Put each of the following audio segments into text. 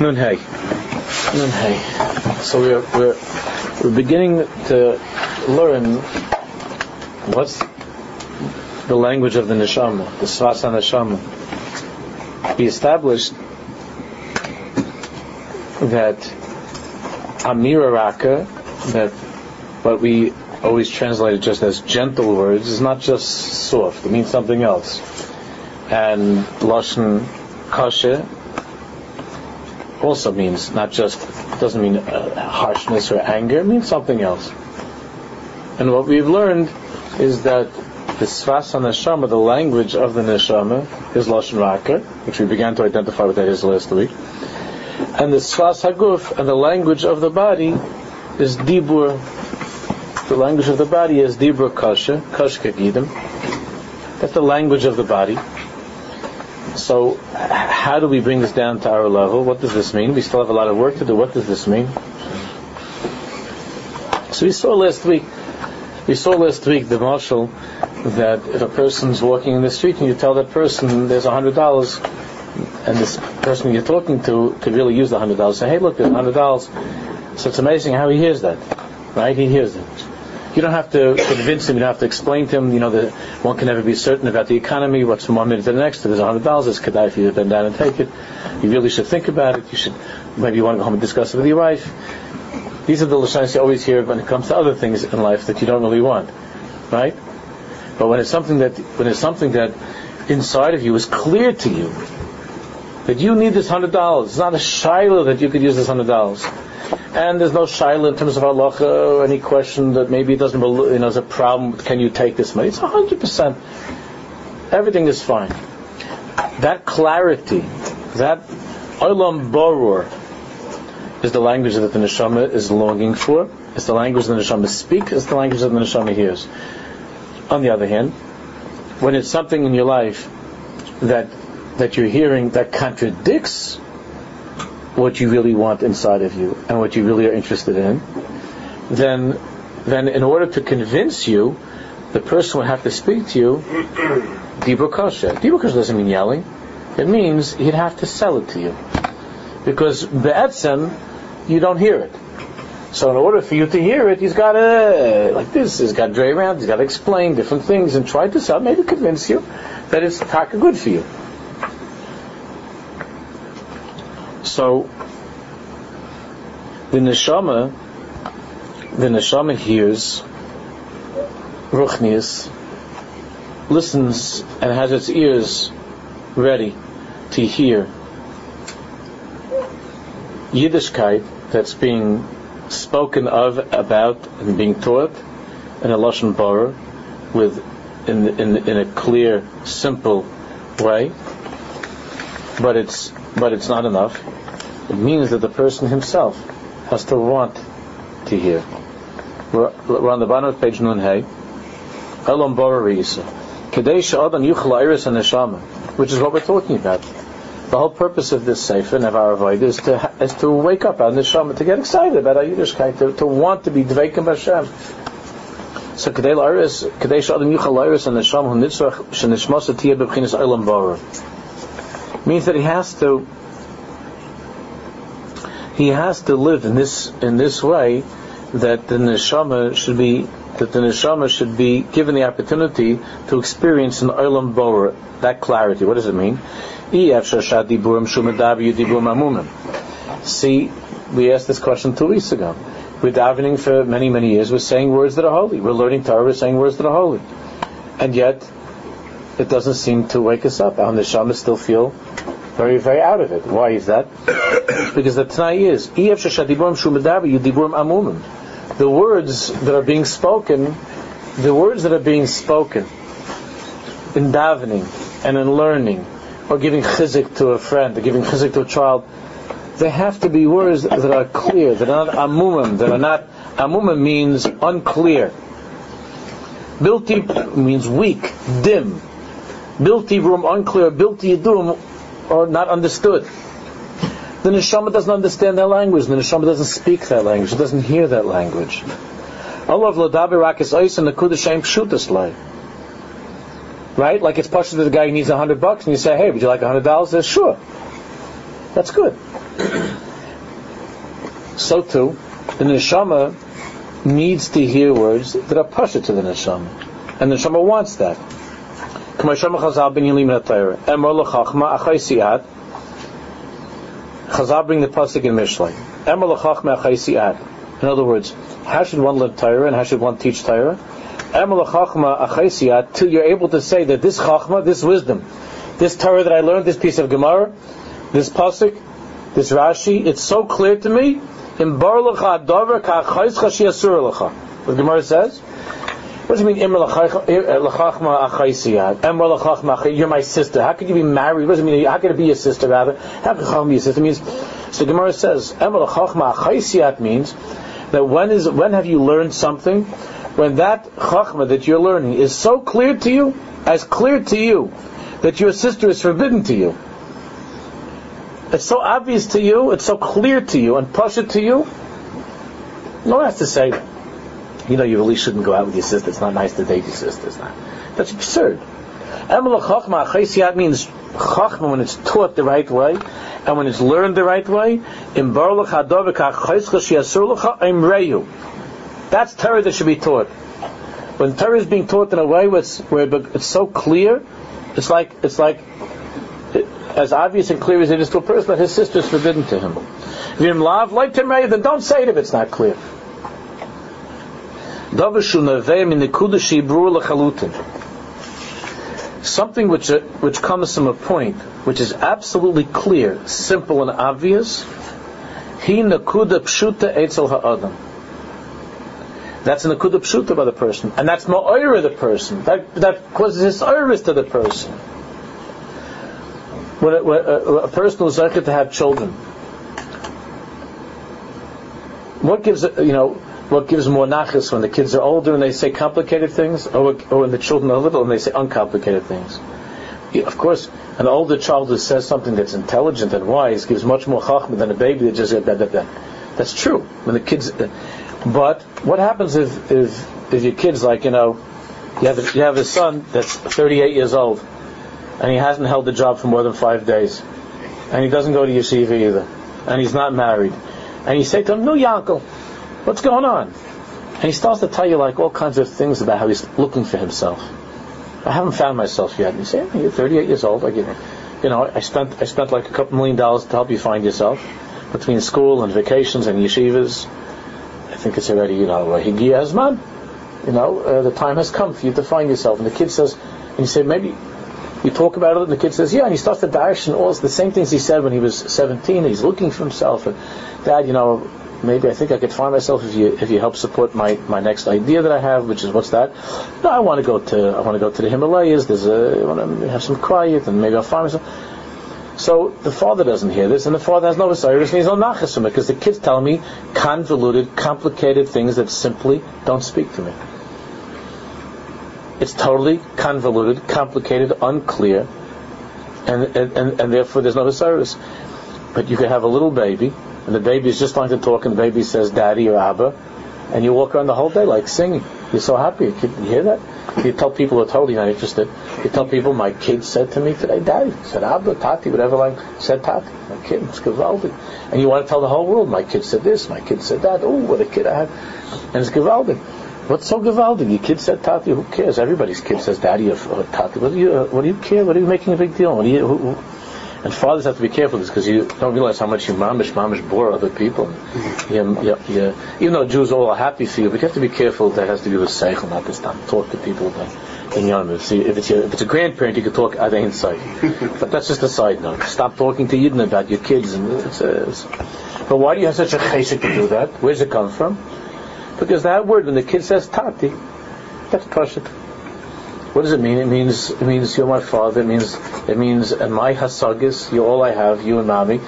Nun hey. Nun hey. So we're, we're, we're beginning to learn what's the language of the neshama, the svasa neshama. We established that amira raka, that what we always translate it just as gentle words, is not just soft. It means something else. And lashon kasha also means not just doesn't mean uh, harshness or anger. It means something else. And what we've learned is that the svas neshama, the language of the neshama, is lashon raka, which we began to identify what that is last week. And the svas haguf and the language of the body is dibur. The language of the body is dibur kasha, kashka gidim. That's the language of the body. So, how do we bring this down to our level? What does this mean? We still have a lot of work to do. What does this mean? So we saw last week, we saw last week the mashal that if a person's walking in the street and you tell that person there's a hundred dollars, and this person you're talking to could really use the hundred dollars, say, hey, look, there's a hundred dollars. So it's amazing how he hears that, right? He hears it. You don't have to convince him. You don't have to explain to him. You know that one can never be certain about the economy. What's from one minute to the next? There's a hundred dollars. It's kedai for you to bend down and take it. You really should think about it. You should maybe you want to go home and discuss it with your wife. These are the lashonis you always hear when it comes to other things in life that you don't really want, right? But when it's something that when it's something that inside of you is clear to you that you need this hundred dollars, it's not a shaila that you could use this hundred dollars and there's no shaila in terms of halacha any question that maybe it doesn't, you know, there's a problem. Can you take this money? It's hundred percent. Everything is fine. That clarity, that olam borur, is the language that the neshama is longing for. It's the language that the neshama speaks. It's the language that the neshama hears. On the other hand, when it's something in your life that that you're hearing that contradicts what you really want inside of you and what you really are interested in, then, then in order to convince you, the person would have to speak to you Dibur Kasha. Dibur Kasha doesn't mean yelling. It means he'd have to sell it to you. Because Be'etzem, you don't hear it. So in order for you to hear it, he's got to, like this, he's got to dray around, he's got to explain different things and try to sell, maybe convince you that it's taka good for you. So the neshama, the neshama hears ruchnius, listens and has its ears ready to hear Yiddishkeit that's being spoken of, about, and being taught in a lashon bara, with in, in in a clear, simple way. But it's but it's not enough. It means that the person himself has to want to hear. We're, we're on the bottom of page Nun Hey. Elam Borarisa. Kadesh Adam Yuchla Iris and Neshama, which is what we're talking about. The whole purpose of this Sefer, Nevar Avoid, is to, is to wake up our Neshama, to get excited about our Yiddishkeit, to, to want to be Dveikim Hashem. So Kadesh Adam Yuchla Iris and Neshama, Hu Nitzrach, Shenishmasa Tiyah Bebchinis Elam Borar. Means that he has to he has to live in this in this way that the neshama should be that the neshama should be given the opportunity to experience an olam bora, that clarity. What does it mean? See, we asked this question two weeks ago. We're davening for many, many years. We're saying words that are holy. We're learning Torah. We're saying words that are holy, and yet it doesn't seem to wake us up. Our neshama still feel very, very out of it. Why is that? because the Tanai is, the words that are being spoken, the words that are being spoken in davening and in learning, or giving chizik to a friend, or giving chizik to a child, they have to be words that are clear, that are not amumim, that are not, amumim means unclear. Bilti means weak, dim. Bilti room unclear, bilti yidum or not understood. The neshama doesn't understand that language. The neshama doesn't speak that language. It doesn't hear that language. Right? Like it's possible that the guy needs a hundred bucks and you say, hey, would you like a hundred dollars? Says, sure. That's good. so too, the neshama needs to hear words that are pasha to the neshama, and the neshama wants that. Chazal bring the pasuk in Mishlei. In other words, how should one learn Torah and how should one teach Torah? Till you're able to say that this chachma, this wisdom, this Torah that I learned, this piece of Gemara, this pasuk, this Rashi, it's so clear to me. In Bar What the Gemara says. What does it mean? Uh, you're my sister. How could you be married? What does it mean? How could it be your sister? Rather, how could Chachma be your sister? It means so. Gemara says means that when is when have you learned something? When that Chachma that you're learning is so clear to you, as clear to you, that your sister is forbidden to you. It's so obvious to you, it's so clear to you, and push it to you. No one has to say, you know, you really shouldn't go out with your sister. It's not nice to date your sister. It's not. That's absurd. Emel chachma chaysiat means chachma when it's taught the right way and when it's learned the right way. In barlach hadovika imreyu. That's Torah that should be taught. When Torah is being taught in a way where it's, where it's so clear, it's like it's like as obvious and clear as it is to a person that his sister is forbidden to him. If you're in love like to marry, then don't say it if it's not clear. Something which which comes from a point which is absolutely clear, simple, and obvious. He nakuda pshuta etzel ha'adam. That's an akuda pshuta by the person, and that's ma'oira the person. That that causes his iris to the person when a, when a person is likely to have children, what gives you know what gives more nachas when the kids are older and they say complicated things, or, or when the children are little and they say uncomplicated things? Of course, an older child who says something that's intelligent and wise gives much more chachma than a baby that just da, da. That's true. When the kids, but what happens if if if your kids like you know you have a, you have a son that's 38 years old and he hasn't held a job for more than five days, and he doesn't go to yeshiva either, and he's not married, and you say to him, "No, Yankel, what's going on?" And he starts to tell you like all kinds of things about how he's looking for himself. I haven't found myself yet. And you say, "You're 38 years old. I give you know, I spent I spent like a couple million dollars to help you find yourself between school and vacations and yeshivas. I think it's already you know man. You know, uh, the time has come for you to find yourself. And the kid says, and you say maybe you talk about it, and the kid says, "Yeah," and he starts to dash and all the same things he said when he was 17. He's looking for himself, and Dad, you know, maybe I think I could find myself if you if you help support my, my next idea that I have, which is what's that? No, I want to go to I want to go to the Himalayas. There's a I want to have some quiet, and maybe I'll find myself. So the father doesn't hear this, and the father has no Osiris, and he's no nachas from it, because the kids tell me convoluted, complicated things that simply don't speak to me. It's totally convoluted, complicated, unclear, and, and, and, therefore there's no Osiris. But you can have a little baby, and the baby is just starting to talk, and the baby says daddy or abba, and you walk around the whole day like singing. You're so happy. You, hear that? You tell people who are totally not interested. You tell people, my kid said to me today, daddy, said abba, tati, whatever like, said tati. My kid, it's gewaldig. And you want to tell the whole world, my kid said this, my kid said that. Oh, what a kid I have. And it's gewaldig. What's so gewaldig? Your kid said Tati. Who cares? Everybody's kid says Daddy or, or Tati. What do you? Uh, what do you care? What are you making a big deal? What do you? Who, who? And fathers have to be careful with this because you don't realize how much you mamish mamish bore other people. Mm-hmm. You, you, you, even though Jews all are happy for you, but you have to be careful. That has to do with seichel, not to stop talk to people about in See, if it's your, if it's a grandparent, you can talk at inside. but that's just a side note. Stop talking to Yidden about your kids. And it's, it's, but why do you have such a chesed to do that? Where does it come from? Because that word, when the kid says tati, that's pashut. What does it mean? It means it means you're my father. It means it means and my hasagis, you're all I have, you and mommy,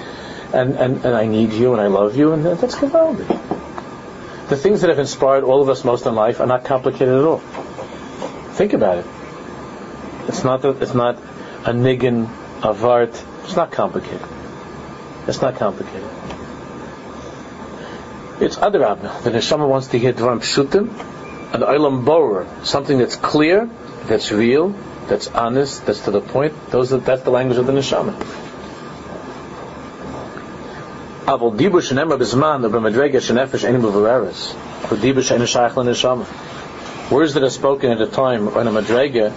and, and, and I need you and I love you, and that's gewaldig. The things that have inspired all of us most in life are not complicated at all. Think about it. It's not it's not a niggin, a vart. It's not complicated. It's not complicated. It's adrab. The neshama wants to hear dvarim pshutim, an olam borer, something that's clear, that's real, that's honest, that's to the point, those are, that's the language of the neshama. Aval dibur b'zman shenefesh enim shayach l'neshama. Words that are spoken at a time when a madrega,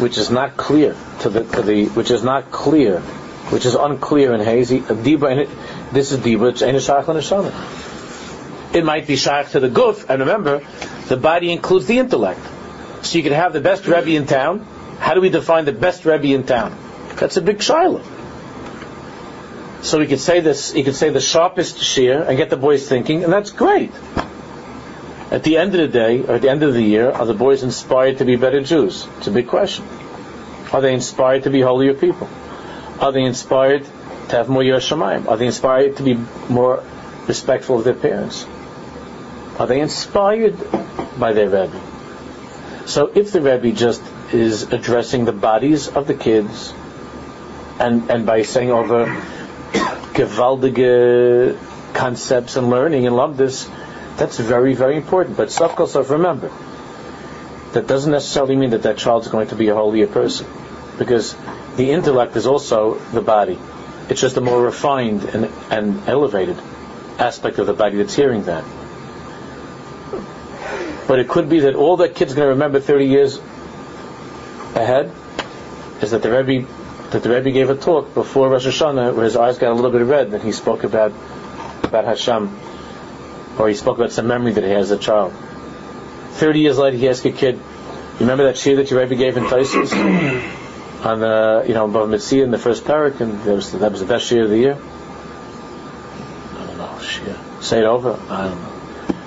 which is not clear to the to the which is not clear, which is unclear and hazy. Dibur, this is dibur she'en shayach l'neshama. It might be shayach to the guf, and remember, the body includes the intellect. So you can have the best rebbe in town. How do we define the best rebbe in town? That's a big shaila. So we could say this. You could say the sharpest shiur and get the boys thinking, and that's great. At the end of the day, or at the end of the year, are the boys inspired to be better Jews? It's a big question. Are they inspired to be holier people? Are they inspired to have more yiras Shamayim? Are they inspired to be more respectful of their parents? Are they inspired by their Rebbe? So if the Rebbe just is addressing the bodies of the kids, and, and by saying over gewaldige concepts and learning and love this, that's very, very important. But Safkosov, remember, that doesn't necessarily mean that that child's going to be a holier person. Because the intellect is also the body. It's just a more refined and, and elevated aspect of the body that's hearing that. But it could be that all that kid's going to remember 30 years ahead is that the Rebbe that the Rebbe gave a talk before Rosh Hashanah where his eyes got a little bit red and he spoke about about Hashem or he spoke about some memory that he has as a child. 30 years later he asked a kid, you remember that shiur that your Rebbe gave in Taisus? on the, you know, above Mitzvah in the first perek and that was, that was the best shiur of the year? I don't know, shiur. Say it over? I don't know.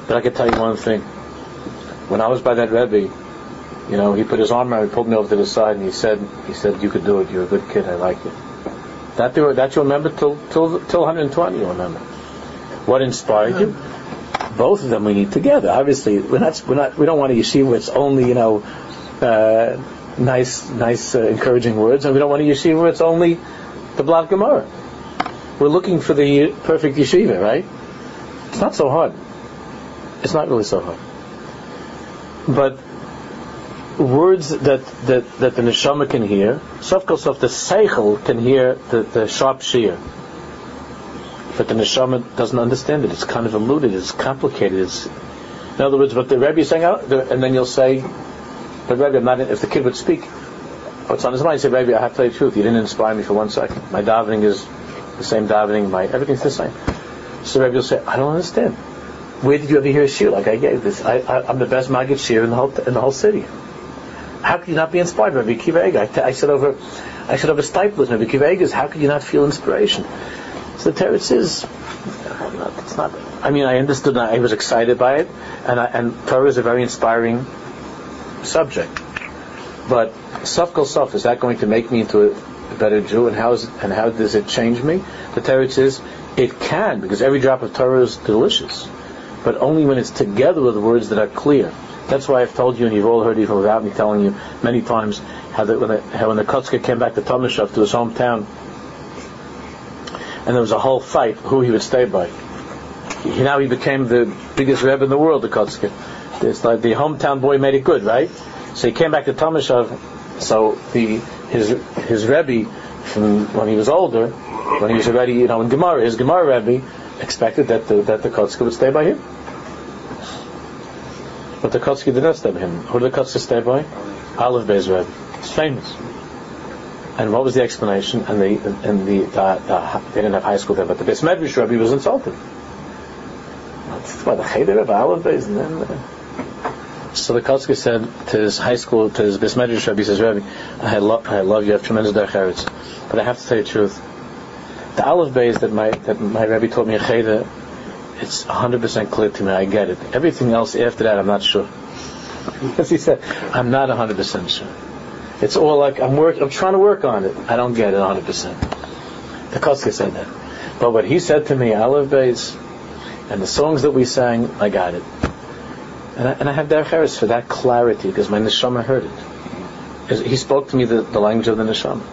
But I can tell you one thing. When I was by that Rebbe, you know, he put his arm around me, pulled me over to the side, and he said, he said, you could do it. You're a good kid. I like you. That that you'll remember till till till 120. You'll remember. What inspired you? Both of them we need together. Obviously, we're not we're not we don't want a yeshiva where it's only you know uh, nice nice uh, encouraging words, and we don't want a yeshiva where it's only the Blav Gemara. We're looking for the perfect yeshiva, right? It's not so hard. It's not really so hard. But words that, that, that the neshama can hear, sof sof the seichel can hear the, the sharp shiur. But the neshama doesn't understand it. It's kind of eluded. It's complicated. It's, in other words, what the Rebbe is saying oh, and then you'll say, but Rebbe, I'm not, if the kid would speak, what's on his mind, say, Rebbe, I have to tell you the truth. You didn't inspire me for one second. My davening is the same davening. My everything's the same. So Rebbe will say, I don't understand. Where did you ever hear a shiur like I gave this? I, am the best Maggid shiur in the whole in the whole city. How could you not be inspired by Rabbi Akiva I, I said over, I said over Stiples, Rabbi Akiva how could you not feel inspiration? So the Teretz is, it's not, I mean, I understood, I was excited by it, and I, and Torah is a very inspiring subject. But Suf Kol Suf, is that going to make me into a, a better Jew, and how, is, and how does it change me? The Teretz is, it can, because every drop of Torah is delicious but only when it's together with words that are clear. That's why I've told you, and you've all heard even without me telling you many times, how, that when, the, how when the came back to Tomashov, to his hometown, and there was a whole fight who he would stay by. He, now he became the biggest rebbe in the world, the Kotzker. It's like the hometown boy made it good, right? So he came back to Tomashov, so the his his rebbe from when he was older, when he was already you know in Gemara, his Gemara rebbe expected that the, that the Kotzker would stay by him. But the Kotzker did not stay by him. Who did the Kotzker stay by? Aleph Rebbe. It's famous. And what was the explanation? And the and the, the, the they didn't have high school there, but the Beis Rebbe was insulted. What the Cheder of Aleph Beis and then. Uh, so the Kotzker said to his high school, to his Beis Rebbe, he says, Rebbe, I, lo- I love you, you have tremendous derech but I have to tell you the truth the Aleph Beis that my that my Rebbe taught me a cheder, it's 100% clear to me. I get it. Everything else after that, I'm not sure. Because he said, I'm not 100% sure. It's all like I'm work. I'm trying to work on it. I don't get it 100%. The Kotzker said that. But what he said to me, Aleph Beis, and the songs that we sang, I got it. And I, and I have derech for that clarity because my neshama heard it. He spoke to me the, the language of the neshama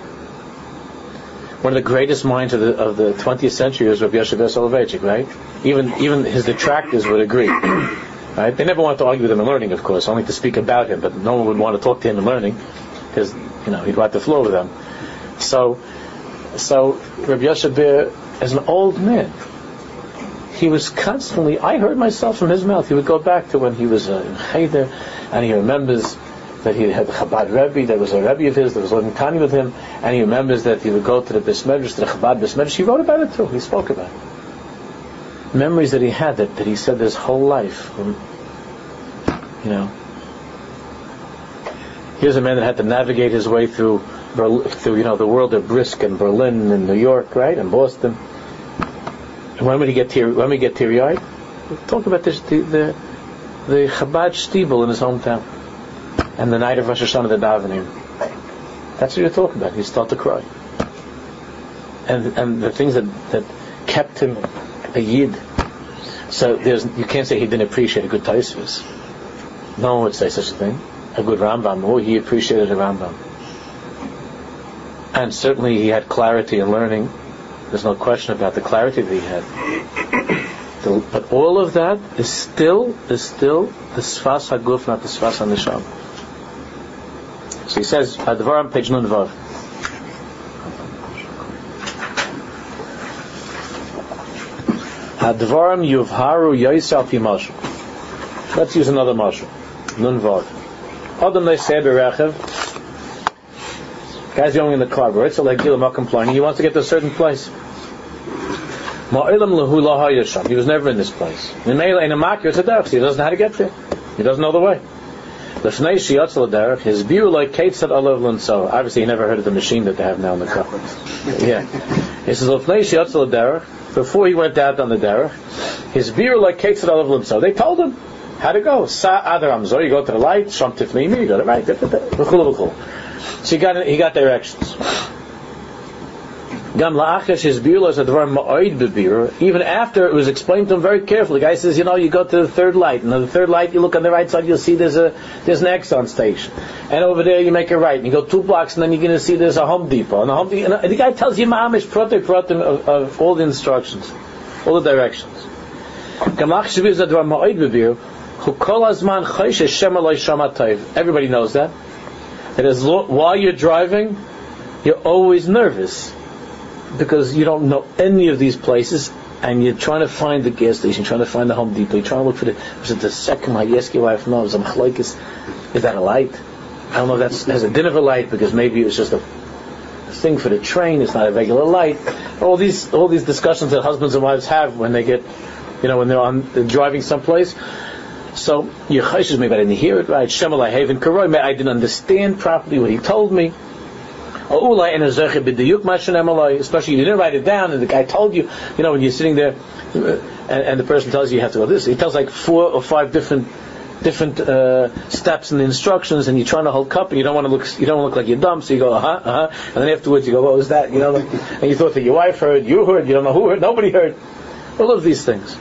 one of the greatest minds of the, of the 20th century was Rabbi Yosef Soloveitchik, right? Even even his detractors would agree. Right? They never wanted to argue with him in learning, of course, only to speak about him, but no one would want to talk to him in learning because you know he'd wipe the floor with them. So, so Rabbi Yosef as an old man, he was constantly, I heard myself from his mouth, he would go back to when he was uh, in Cheder, and he remembers that he had the Chabad Rebbe, there was a Rebbe of his that was living Tani with him, and he remembers that he would go to the Bismedrash, to the Chabad Bismedrash. He wrote about it too, he spoke about it. Memories that he had that, that he said his whole life, from, you know. Here's a man that had to navigate his way through, through you know, the world of Brisk and Berlin and New York, right, and Boston. And when would he get teary, when he get teary-eyed? Talk about this, the, the, the Chabad Stiebel in his hometown and the night of Rosh Hashanah, the davening. That's what you're talking about. He started to cry. And and the things that, that kept him a yid. So there's you can't say he didn't appreciate a good Taisvis. No one would say such a thing. A good Rambam. Oh, he appreciated a Rambam. And certainly he had clarity in learning. There's no question about the clarity that he had. But all of that is still is still the sfas haguf, not the sfas hanisham. So he says, Advar on page Nunvav. Advarim yuvharu yoisal fi mashal. Let's use another mashal. Nunvav. Adam they say berechev. Guy's going in the car, right? So like Gila complaining, he wants to get to a certain place. Ma'ilam lahu la He was never in this place. He doesn't know how to get there. He doesn't know the way. Lefnei shiyatzel derech, his view like Ketzat alav lunso. Obviously, he never heard of the machine that they have now in the car. yeah. He says, Lefnei shiyatzel derech, before he went out on the derech, his view like Ketzat alav lunso. They told him how to go. Sa adar amzor, you go to the light, sham tifnimi, you go to the right, so he got, he got directions. Gam advar ma'oid. Even after it was explained to him very carefully, the guy says, you know, you go to the third light, and on the third light, you look on the right side, you'll see there's a there's an Exxon station, and over there you make a right, and you go two blocks, and then you're going to see there's a Home Depot, and the Home Depot, and the guy tells you mamish prote protim of, of all the instructions, all the directions. Gam la'achesh his advar ma'oid Everybody knows that. It is while you're driving, you're always nervous because you don't know any of these places and you're trying to find the gas station, trying to find the Home Depot, you're trying to look for the, is it the second light? You ask your wife, no, is is that a light? I don't know if that's has a dinner light because maybe it was just a thing for the train, it's not a regular light. All these all these discussions that husbands and wives have when they get you know, when they're on they're driving someplace. So your chayshes maybe I didn't hear it right. Shemalai Haven Karoi, I didn't understand properly what he told me. Especially you didn't write it down, and the guy told you. You know, when you're sitting there, uh, and, and the person tells you you have to go this. He tells like four or five different different uh, steps the instructions, and you're trying to hold cup, and you don't want to look, you don't look like you're dumb, so you go, uh huh, uh huh, and then afterwards you go, what was that? You know, and you thought that your wife heard, you heard, you don't know who heard, nobody heard. All of these things.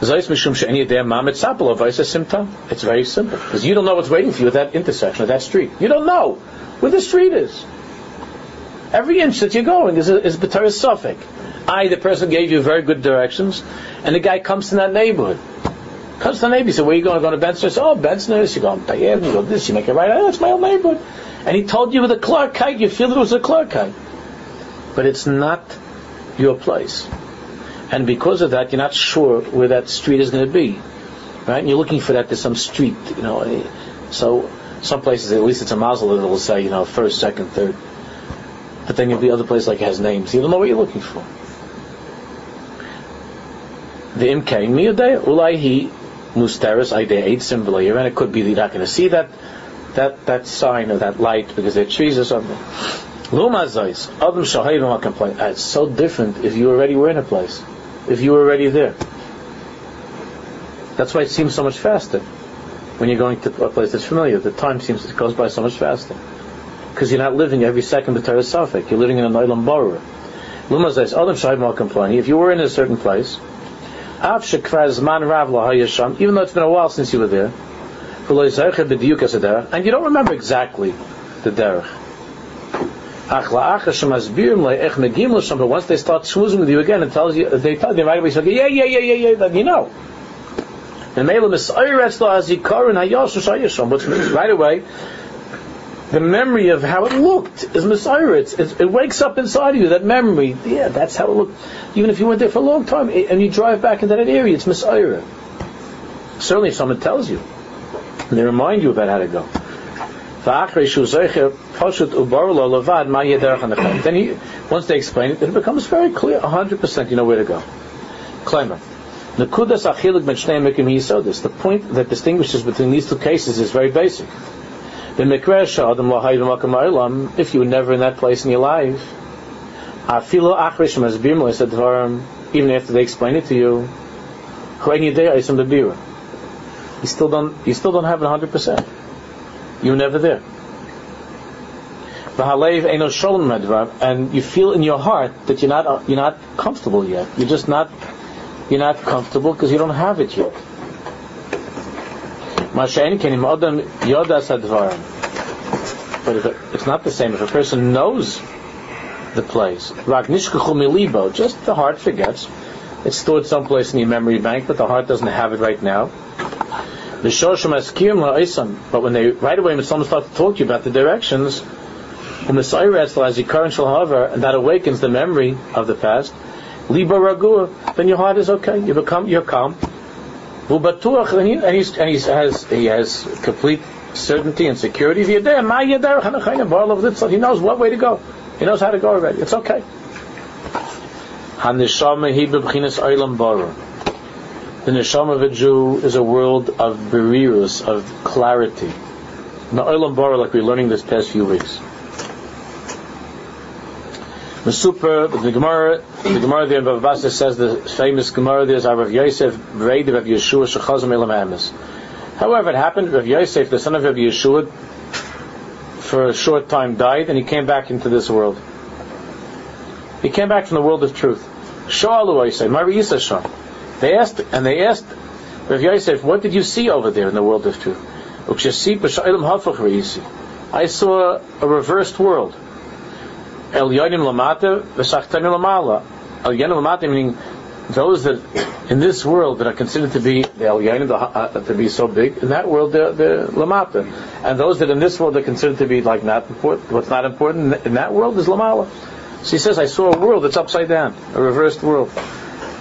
It's very simple. Because you don't know what's waiting for you at that intersection, at that street. You don't know where the street is. Every inch that you're going is is B'taris safek. I, the person gave you very good directions, and the guy comes to that neighborhood. Comes to the neighborhood, he said, where are you going? Go to Benson's? Oh, Benson's. You go on Tayev, you go this, you make it right. Oh, that's my old neighborhood. And he told you with a klarkeit, you feel it was a klarkeit. But it's not your place and because of that, you're not sure where that street is going to be, right? And you're looking for that. There's some street, you know. Eh, so some places, at least it's a mazel that will say, you know, first, second, third. But then you'll be other places like it has names. You don't know what you're looking for. The imkain miyadei ulai musteris idea eight symbol and it could be that you're not going to see that that that sign or that light because there are trees or something. Lumazais, Adam Shahayim complain. It's so different if you already were in a place if you were already there. That's why it seems so much faster when you're going to a place that's familiar. The time seems it goes by so much faster because you're not living every second the Torah safek. You're living in an island borrower. Luma says, Adam Shaimah complaining, if you were in a certain place, even though it's been a while since you were there, and you don't remember exactly the derech. But once they start schmoozing with you again, it tells you, they tell you right away, so yeah, yeah, yeah, yeah, yeah, then you know. And means right away, the memory of how it looked is Messiah. It, wakes up inside of you, that memory. Yeah, that's how it looked. Even if you went there for a long time and you drive back into that area, it's Messiah. Certainly someone tells you, and they remind you about how to go. Then he, once they explain it, it becomes very clear, 100% you know where to go. Claimer. The point that distinguishes between these two cases is very basic. If you were never in that place in your life, even after they explain it to you, you still don't you still don't have it hundred percent. You're never there. And you feel in your heart that you're not you're not comfortable yet. You're just not you're not comfortable because you don't have it yet. But if it, it's not the same. If a person knows the place, just the heart forgets. It's stored someplace in your memory bank, but the heart doesn't have it right now. But when they right away when someone starts to talk to you about the directions, you current shall hover and that awakens the memory of the past, then your heart is okay. You become you're calm. And he, and, he's, and he has he has complete certainty and security. He knows what way to go. He knows how to go already. It's okay. The neshama of a Jew is a world of berirus, of clarity. The olam bara, like we're learning this past few weeks. The super, the Gemara, the Gemara there in Bava says the famous Gemara there is Rav Yosef, Reid Rav Yeshua, Shechazim Elam Amis. However, it happened, Rav Yosef, the son of Rav Yeshua, for a short time died, and he came back into this world. He came back from the world of truth. Sha'alu Yosef, Mari. They asked, and they asked Rav Yosef, what did you see over there in the world of truth? I saw a reversed world. El Yonim Lamata, V'Shachtanim Lamala. El Yonim Lamata meaning those that in this world that are considered to be the El Yonim, uh, to be so big, in that world they're, they're Lamata. And those that in this world are considered to be like not important, what's not important in that world is Lamala. So he says, I saw a world that's upside down, a reversed world.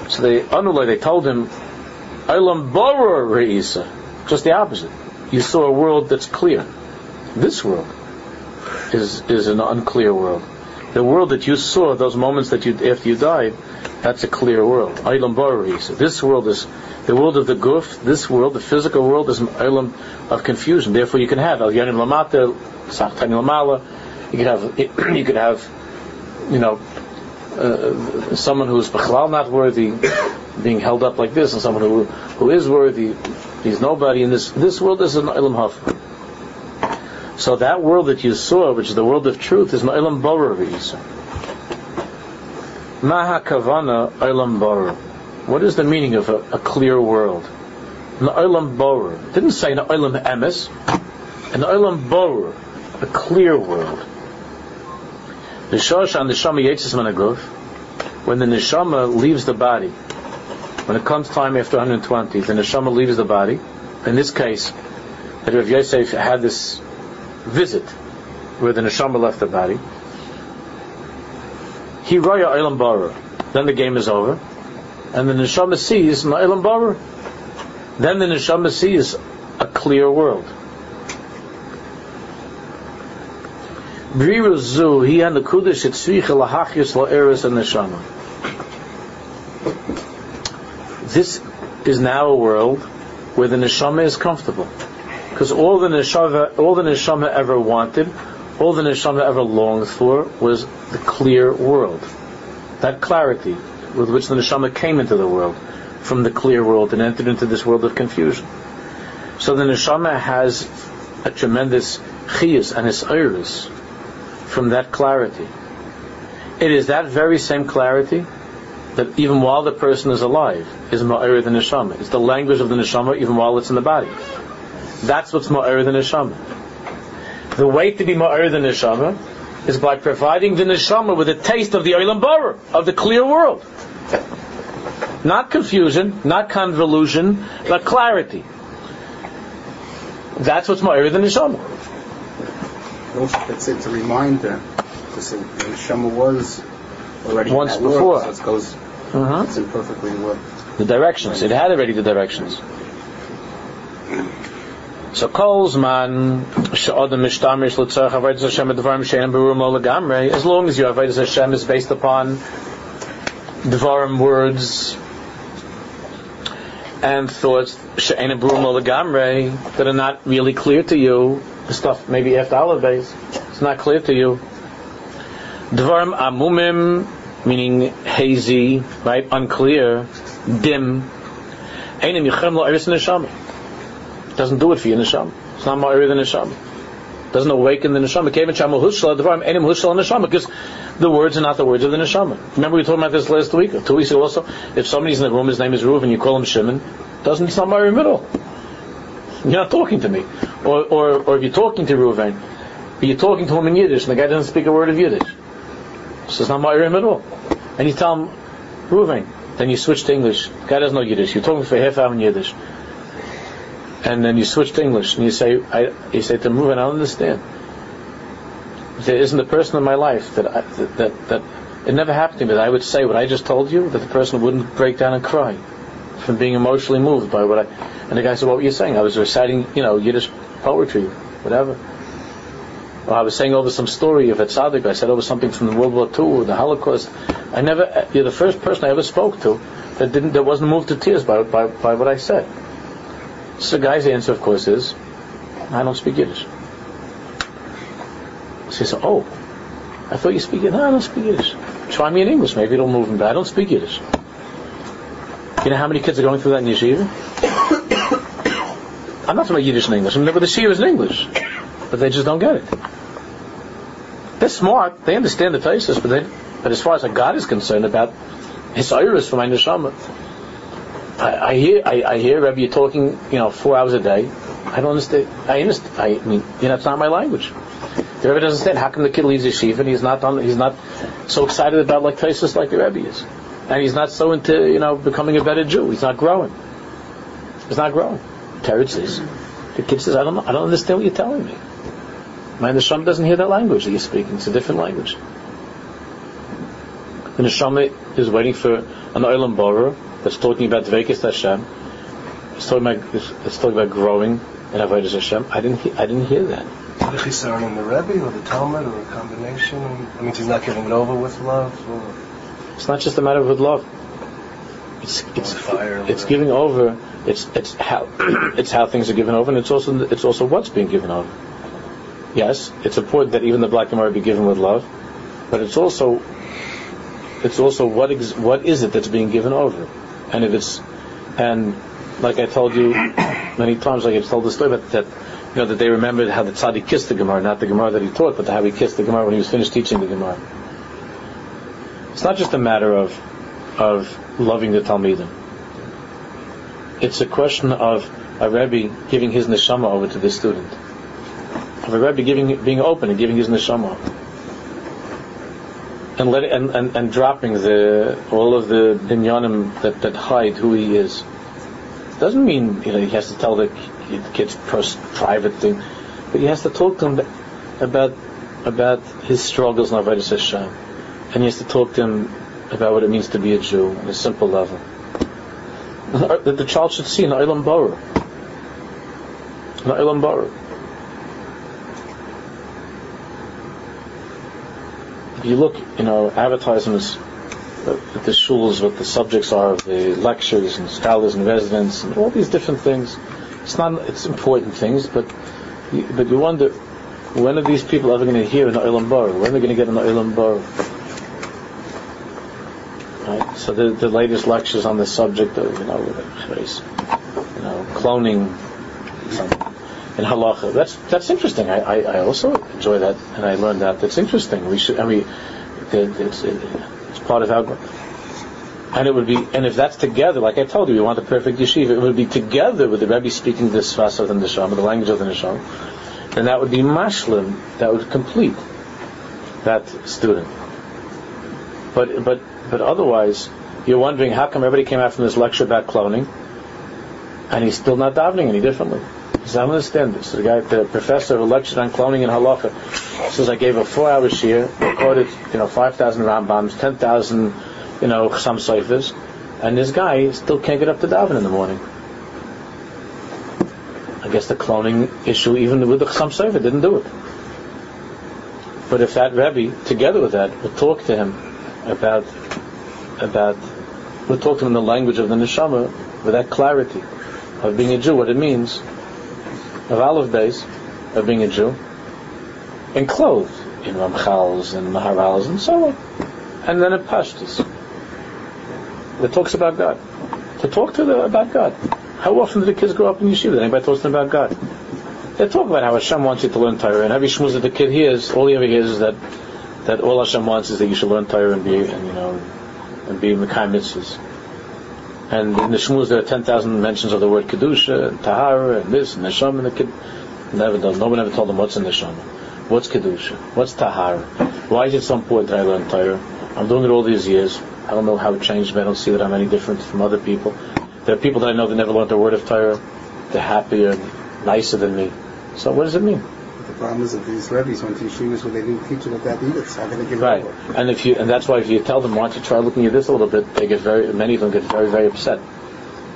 So they, Anulay, they told him, Ilam Bora Reisa. Just the opposite. You saw a world that's clear. This world is, is an unclear world. The world that you saw, those moments that you, after you died, that's a clear world. Ilam Bora Reisa. This world is, the world of the guf, this world, the physical world, is an island of confusion. Therefore you can have Al Yanim Lamata, Sachtani Lamala, you could have, you could have you know, uh, someone who's b'chalal not worthy being held up like this, and someone who who is worthy, he's nobody in this this world is an haf. So that world that you saw, which is the world of truth, is an ilam borer Maha kavana ilam borer. What is the meaning of a, a clear world? An ilam borer. Didn't say an ilam emes. An ilam borer, a clear world. Shosh and the shama yetzis managov, when the neshama leaves the body, when it comes time after 120, the neshama leaves the body. In this case, that Rav Yosef had this visit where the neshama left the body. He raya ilam bara. Then the game is over, and the neshama sees ilam bara. Then the neshama sees a clear world. Briru he and the kudish etzricha lahachis la'eres and neshama. This is now a world where the neshama is comfortable, because all the neshama, all the neshama ever wanted, all the neshama ever longed for was the clear world, that clarity with which the neshama came into the world from the clear world and entered into this world of confusion. So the neshama has a tremendous chiyus and its iris from that clarity. It is that very same clarity that even while the person is alive is ma'ir the neshama. It's the language of the neshama even while it's in the body. That's what's ma'ir the neshama. The way to be ma'ir the neshama is by providing the neshama with a taste of the olam bara, of the clear world. Not confusion, not convolution, but clarity. That's what's ma'ir the neshama. It's, it's a reminder. Because the neshama was already Once at work, before. so it goes. Uh-huh. It's in perfectly work. The directions. It had already the directions. So calls man she'adam mishtamish l'tzarech avodas Hashem dvarim she'enem berurim lo legamrei. As long as your avodas Hashem is based upon dvarim words and thoughts she'enem berurim lo that are not really clear to you, stuff maybe after Aleph Beis, it's not clear to you. Dvarim amumim, meaning hazy, right, unclear, dim. Einem yichem lo eris neshama. Doesn't do it for your neshama. It's not ma'ir the neshama. Doesn't awaken the neshama. Kevin hushla hushla neshama because the words are not the words of the neshama. Remember we talked about this last week two weeks ago also. If somebody's in the room, his name is Reuven, you call him Shimon, doesn't it's not ma'ir middle. You're not talking to me. Or, or, or if you're talking to Reuven, but you're talking to him in Yiddish and the guy doesn't speak a word of Yiddish. So it's not ma'ir at all. And you tell him, Reuven, then you switch to English. The guy doesn't know Yiddish. You're talking for half hour in Yiddish. And then you switch to English and you say, I, you say to him, Reuven, I don't understand. There isn't a person in my life that, I, that, that, that, it never happened to me that I would say what I just told you, that the person wouldn't break down and cry from being emotionally moved by what I, and the guy said, what were you saying? I was reciting, you know, Yiddish poetry, whatever. Or I was saying over some story of a tzaddik. I said over something from the World War II or the Holocaust. I never, uh, you're the first person I ever spoke to that didn't, that wasn't moved to tears by, by, by what I said. So the guy's answer, of course, is, I don't speak Yiddish. So he said, oh, I thought you speak Yiddish. No, I don't speak Yiddish. Try me in English. Maybe it'll move him, but I don't speak Yiddish. You know how many kids are going through that in yeshiva? I'm not talking about Yiddish and English. I'm mean, the yeshiva is in English, but they just don't get it. They're smart. They understand the thesis, but they, but as far as God is concerned about his iris for my neshama, I, I hear I, I hear Rabbi you're talking, you know, four hours a day. I don't understand. I understand. I mean, you know, it's not my language. The Rebbe doesn't understand how come the kid leaves yeshiva and he's not he's not so excited about like thesis like the Rebbe is, and he's not so into you know becoming a better Jew. He's not growing. He's not growing. Teretz says, the kid says, I don't know, I don't understand what you're telling me. My neshama doesn't hear that language that you're speaking. It's a different language. The neshama is waiting for an oilam borer that's talking about dvekis Hashem. It's talking about it's talking about growing in avodas Hashem. I didn't he, I didn't hear that. The chisaron in the Rebbe or the talmid or a combination? I mean, he's not giving it over with love. Or It's not just a matter of love. It's it's fire. it's giving over. It's it's how it's how things are given over, and it's also it's also what's being given over. Yes, it's important that even the black Gemara be given with love, but it's also it's also what ex, what is it that's being given over, and if it's and like I told you many times, like I've told the story about that, you know, that they remembered how the tzaddik kissed the Gemara, not the Gemara that he taught, but how he kissed the Gemara when he was finished teaching the Gemara. It's not just a matter of of loving the Talmidim. It's a question of a Rebbe giving his neshama over to the student. Of a Rebbe giving, being open and giving his neshama. And, let, and, and, and dropping the, all of the binyanim that, that hide who he is. Doesn't mean, you know, he has to tell the kid's private thing, but he has to talk to him about, about his struggles in Avodah Hashem. And he has to talk to him about what it means to be a Jew on a simple level. That the child should see an Olam Bara. An Olam Bara. If you look, you know, advertisements uh, at the shuls, what the subjects are of the lectures and scholars and residents and all these different things, it's not, it's important things, but you, but you wonder, when are these people ever going to hear an Olam Bara? When are they going to get an Olam Bara? Right? So the, the latest lectures on the subject of, you know, you know, cloning in halacha. That's that's interesting. I, I, I also enjoy that, and I learned that. That's interesting. We should. I mean, it's, it's part of our. And it would be, and if that's together, like I told you, we want the perfect yeshiva. It would be together with the Rebbe speaking the svas of the neshama, the language of the neshama, and that would be mashlim. That would complete that student. But but but otherwise, you're wondering how come everybody came out from this lecture about cloning, and he's still not davening any differently. So I don't understand this. The guy, the professor who lectured on cloning in halacha, says I gave a four-hour shiur, recorded, you know, 5,000 Rambams, 10,000, you know, Chasam Soifers, and this guy still can't get up to daven in the morning. I guess the cloning issue, even with the Chasam Sofer, didn't do it. But if that Rebbe, together with that, would talk to him about, about, would talk to him in the language of the neshama, with that clarity of being a Jew, what it means, of Aleph Beis of being a Jew, and clothed in Ramchals and Maharals and so on. And then it Pashtus. That talks about God. To talk to them about God. How often do the kids grow up in yeshiva? Anybody talks to them about God? They talk about how Hashem wants you to learn Torah, and every shmuz that the kid hears, all he ever hears is that that all Hashem wants is that you should learn Torah and be, and you know, and be Mekai mitzvahs. And in the shmuz there are 10,000 mentions of the word Kedusha, and Tahara, and this, and Neshama, and the kid never does. No one ever told them what's in Neshama. What's Kedusha? What's Tahara? Why is it so important that I learn Torah? I'm doing it all these years. I don't know how it changed me. I don't see that I'm any different from other people. There are people that I know that never learned the word of Torah. They're happier, nicer than me. So what does it mean? The problem is that these rabbis went to yeshivas where they didn't teach about that either. So how can they give Right, it over? and if you, and that's why if you tell them, why don't you try looking at this a little bit, they get very, many of them get very, very upset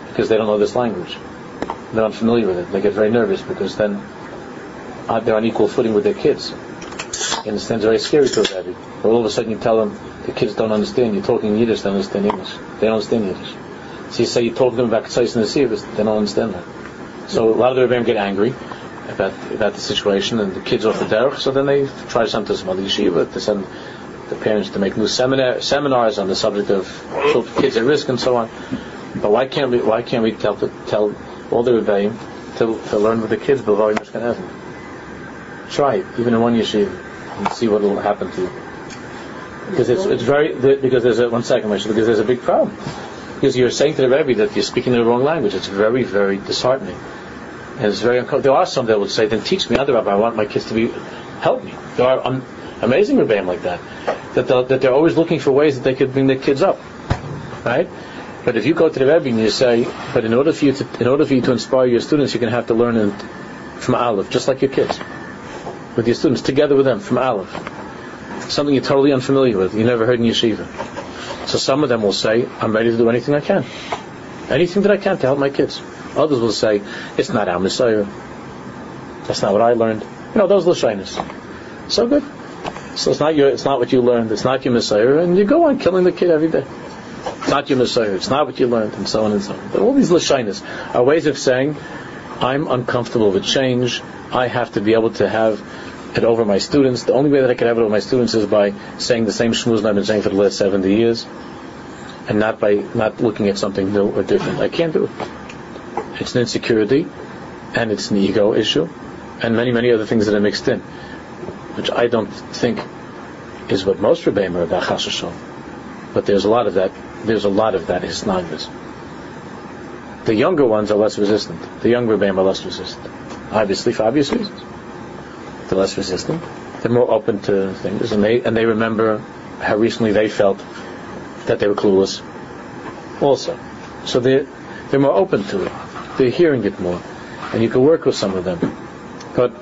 because they don't know this language. They're unfamiliar with it. They get very nervous because then uh, they're on equal footing with their kids. You understand? It's very scary to a rabbi. All of a sudden you tell them the kids don't understand. You're talking Yiddish, they don't understand English. They don't understand Yiddish. So you say you talk to them about Ksais and the Sivas, they don't understand that. So a lot of the rabbis get angry about the situation and the kids off the derech. So then they try to send to some other yeshiva to send the parents to make new seminar, seminars on the subject of kids at risk and so on. But why can't we? Why can't we tell tell all the rebbeim to, to learn with the kids b'vay Mishkan Try it, even in one yeshiva, and see what will happen to you. Because it's it's very because there's a one second because there's a big problem. Because you're saying to the rebbe that you're speaking the wrong language. It's very very disheartening. And it's very uncomfortable. There are some that would say, then teach me other rabbi. I want my kids to be, help me. There are um, amazing rebbeim like that. That, that they're always looking for ways that they could bring their kids up. Right? But if you go to the rebbe and you say, but in order for you to, in order for you to inspire your students, you're going to have to learn it from Aleph, just like your kids. With your students, together with them, from Aleph. Something you're totally unfamiliar with, you never heard in yeshiva. So some of them will say, I'm ready to do anything I can. Anything that I can to help my kids. Others will say, it's not our Messiah. That's not what I learned. You know, those Lashinas. So good. So it's not your, it's not what you learned. It's not your Messiah, and you go on killing the kid every day. It's not your Messiah. It's not what you learned, and so on and so on. But all these Lashinas are ways of saying, I'm uncomfortable with change. I have to be able to have it over my students. The only way that I can have it over my students is by saying the same shmooze I've been saying for the last 70 years, and not by not looking at something new or different. I can't do it. It's an insecurity, and it's an ego issue, and many, many other things that are mixed in, which I don't think is what most rebbeim are about chas v'shalom. But there's a lot of that. There's a lot of that hisnagvis. The younger ones are less resistant. The younger rebbeim are less resistant, obviously for obvious reasons. They're less resistant. They're more open to things, and they and they remember how recently they felt that they were clueless. Also, so they they're more open to it. They're hearing it more, and you can work with some of them. But